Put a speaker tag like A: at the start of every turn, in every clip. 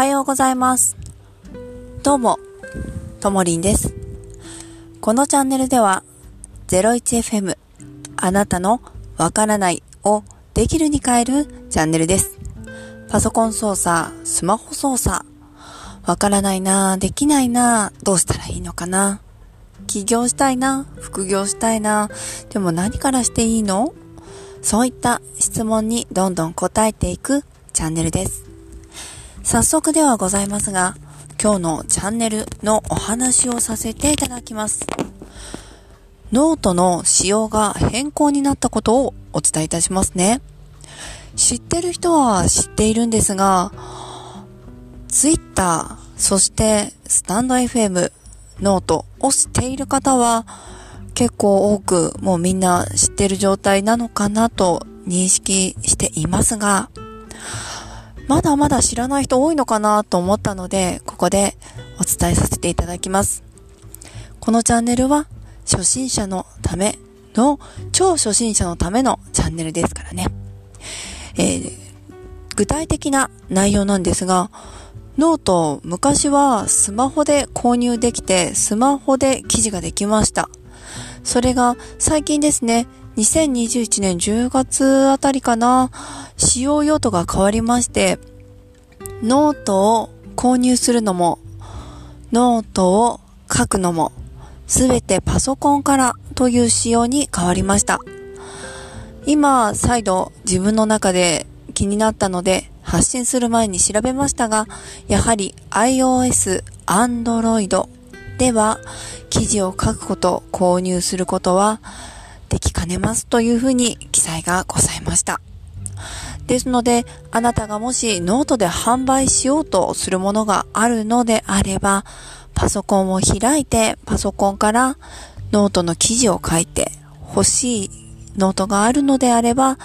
A: はようございます。どうも、ともりんです。このチャンネルでは、01FM、あなたのわからないをできるに変えるチャンネルです。パソコン操作、スマホ操作、わからないなできないなどうしたらいいのかな起業したいな副業したいなでも何からしていいの？そういった質問にどんどん答えていくチャンネルです。早速ではございますが、今日のチャンネルのお話をさせていただきます。ノートの仕様が変更になったことをお伝えいたしますね。知ってる人は知っているんですが、Twitter、そしてスタンド FM、ノートを知っている方は結構多くもうみんな知ってる状態なのかなと認識していますが、まだまだ知らない人多いのかなと思ったので、ここでお伝えさせていただきます。このチャンネルは初心者のための、超初心者のためのチャンネルですからね。えー、具体的な内容なんですが、ノート、昔はスマホで購入できて、スマホで記事ができました。それが最近ですね、2021年10月あたりかな、使用用途が変わりまして、ノートを購入するのも、ノートを書くのも、すべてパソコンからという仕様に変わりました。今、再度自分の中で気になったので、発信する前に調べましたが、やはり iOS、Android では記事を書くこと、購入することはできかねますというふうに記載がございました。ですので、あなたがもしノートで販売しようとするものがあるのであれば、パソコンを開いて、パソコンからノートの記事を書いて、欲しいノートがあるのであれば、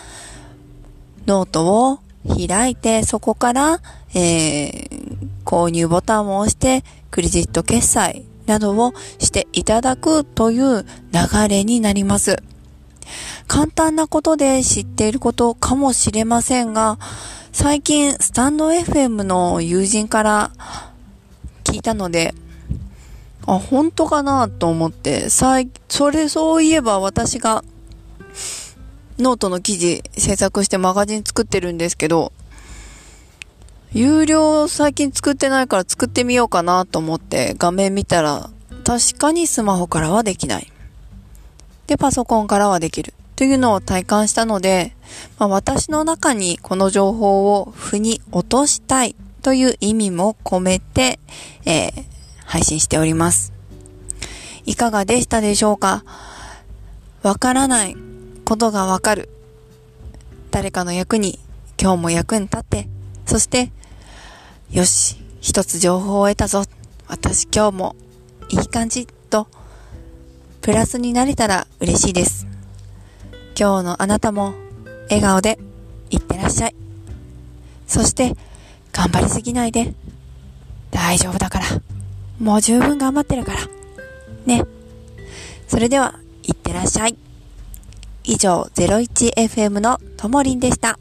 A: ノートを開いて、そこから、えー、購入ボタンを押して、クレジット決済などをしていただくという流れになります。簡単なことで知っていることかもしれませんが、最近スタンド FM の友人から聞いたので、あ、本当かなと思って、さい、それそういえば私がノートの記事制作してマガジン作ってるんですけど、有料最近作ってないから作ってみようかなと思って画面見たら確かにスマホからはできない。で、パソコンからはできる。というのを体感したので、まあ、私の中にこの情報を腑に落としたいという意味も込めて、えー、配信しております。いかがでしたでしょうか？わからないことがわかる。誰かの役に今日も役に立って、そして、よし、一つ情報を得たぞ。私今日もいい感じと、プラスになれたら嬉しいです。今日のあなたも笑顔でいってらっしゃい。そして、頑張りすぎないで。大丈夫だから。もう十分頑張ってるから。ね。それでは、いってらっしゃい。以上、01FM のともりんでした。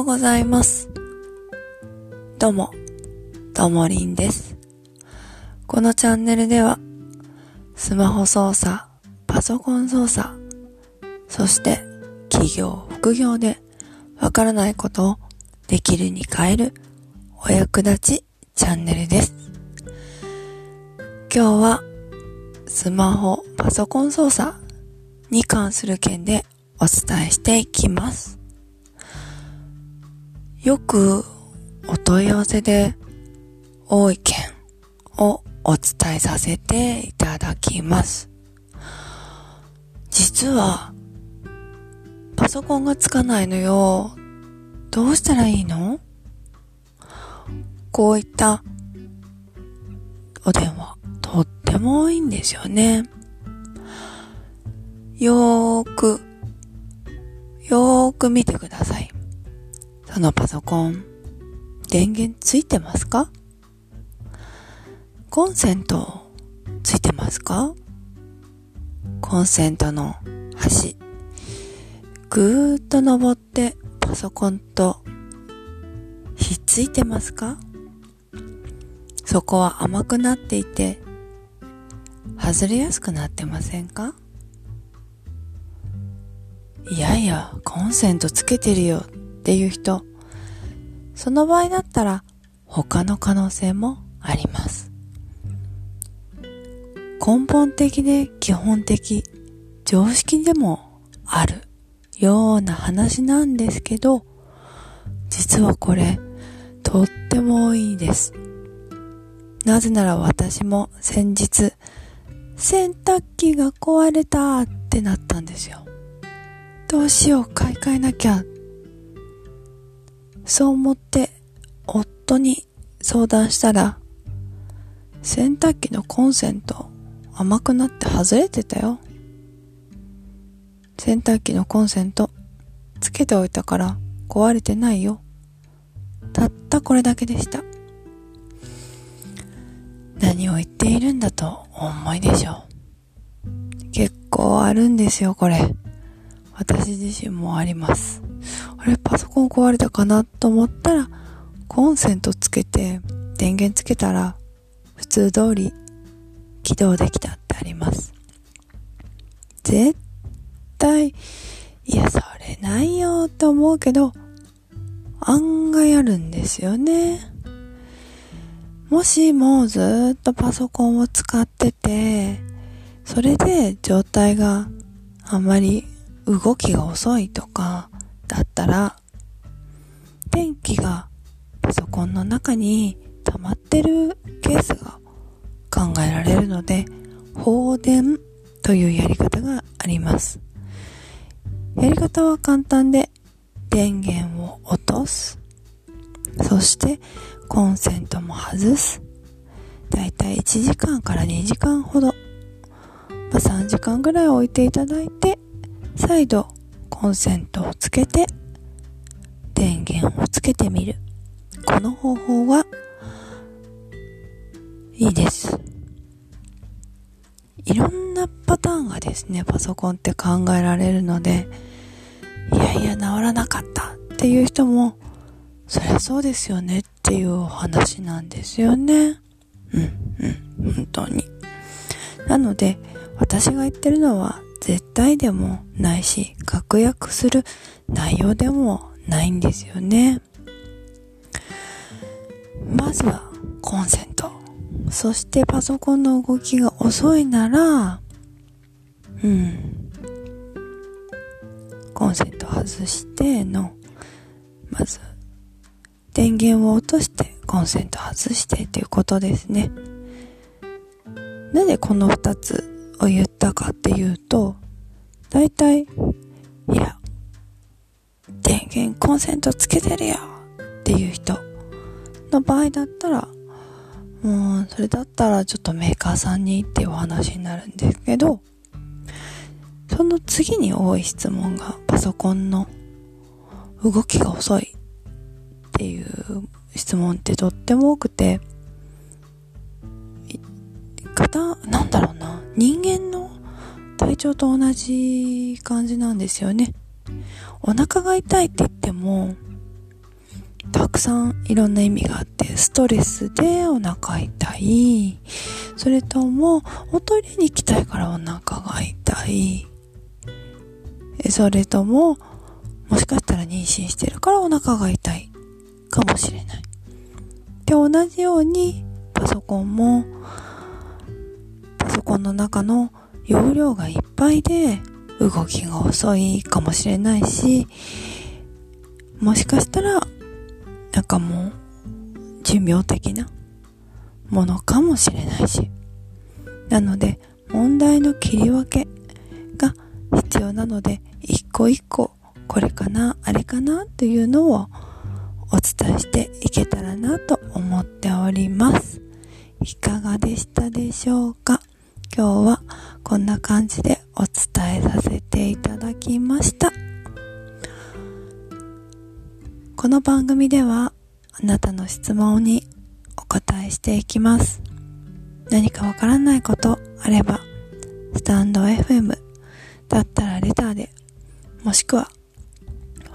A: うございます。どうも、ともりんです。このチャンネルでは、スマホ操作、パソコン操作、そして、企業、副業で、わからないことをできるに変える、お役立ちチャンネルです。今日は、スマホ、パソコン操作に関する件でお伝えしていきます。よくお問い合わせで多い件をお伝えさせていただきます。実はパソコンがつかないのよ。どうしたらいいの？こういったお電話とっても多いんですよね。よーく、よーく見てください。そのパソコン、電源ついてますか？コンセントついてますか？コンセントの端、ぐーっと登ってパソコンとひっついてますか？そこは甘くなっていて外れやすくなってませんか？いやいや、コンセントつけてるよ。っていう人、その場合だったら他の可能性もあります。根本的で基本的、常識でもあるような話なんですけど、実はこれ、とってもいいです。なぜなら私も先日、洗濯機が壊れたってなったんですよ。どうしよう、買い替えなきゃ。そう思って夫に相談したら、洗濯機のコンセント甘くなって外れてたよ。洗濯機のコンセントつけておいたから壊れてないよ。たったこれだけでした。何を言っているんだとお思いでしょう。結構あるんですよ、これ。私自身もあります。パソコン壊れたかなと思ったら、コンセントつけて、電源つけたら、普通通り起動できたってあります。絶対、いや、それないよって思うけど、案外あるんですよね。もしもうずっとパソコンを使ってて、それで状態があんまり動きが遅いとかだったら、中に溜まってるケースが考えられるので、放電というやり方があります。やり方は簡単で、電源を落とす。そして、コンセントも外す。だいたい1時間から2時間ほど、まあ、3時間ぐらい置いていただいて、再度コンセントをつけて、電源をつけてみる。この方法はいいです。いろんなパターンがですね、パソコンって考えられるので、いやいや治らなかったっていう人も、そりゃそうですよねっていうお話なんですよね。うん、うん、本当に。なので、私が言ってるのは絶対でもないし、確約する内容でもないんですよね。まずはコンセント。そしてパソコンの動きが遅いなら、うん。コンセント外しての、まず、電源を落としてコンセント外してということですね。なぜこの二つを言ったかっていうと、だいたい、いや、電源コンセントつけてるよっていう人の場合だったら、もう、それだったらちょっとメーカーさんにっていうお話になるんですけど、その次に多い質問がパソコンの動きが遅いっていう質問ってとっても多くて、方、なんだろうな、人間の体調と同じ感じなんですよね。お腹が痛いって言っても、さんいろんな意味があって、ストレスでお腹痛い。それとも、おトイレに行きたいからお腹が痛い。それとも、もしかしたら妊娠してるからお腹が痛い。かもしれない。で、同じように、パソコンも、パソコンの中の容量がいっぱいで、動きが遅いかもしれないし、もしかしたらかも、寿命的なものかもしれないし。なので、問題の切り分けが必要なので、一個一個、これかな、あれかな、というのをお伝えしていけたらなと思っております。いかがでしたでしょうか？今日はこんな感じでお伝えさせていただきました。この番組ではあなたの質問にお答えしていきます。何かわからないことあれば、スタンド FM だったらレターで、もしくは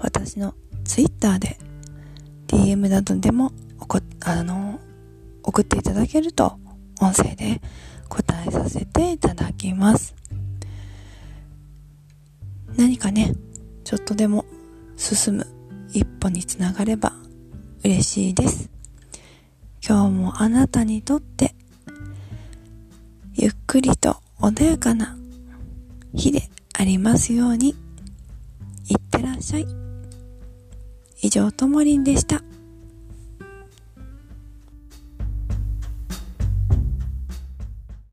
A: 私の Twitter で DM などでもおこ、あの、送っていただけると音声で答えさせていただきます。何かね、ちょっとでも進む一歩につながれば嬉しいです。今日もあなたにとってゆっくりと穏やかな日でありますように。いってらっしゃい。以上ともりんでした。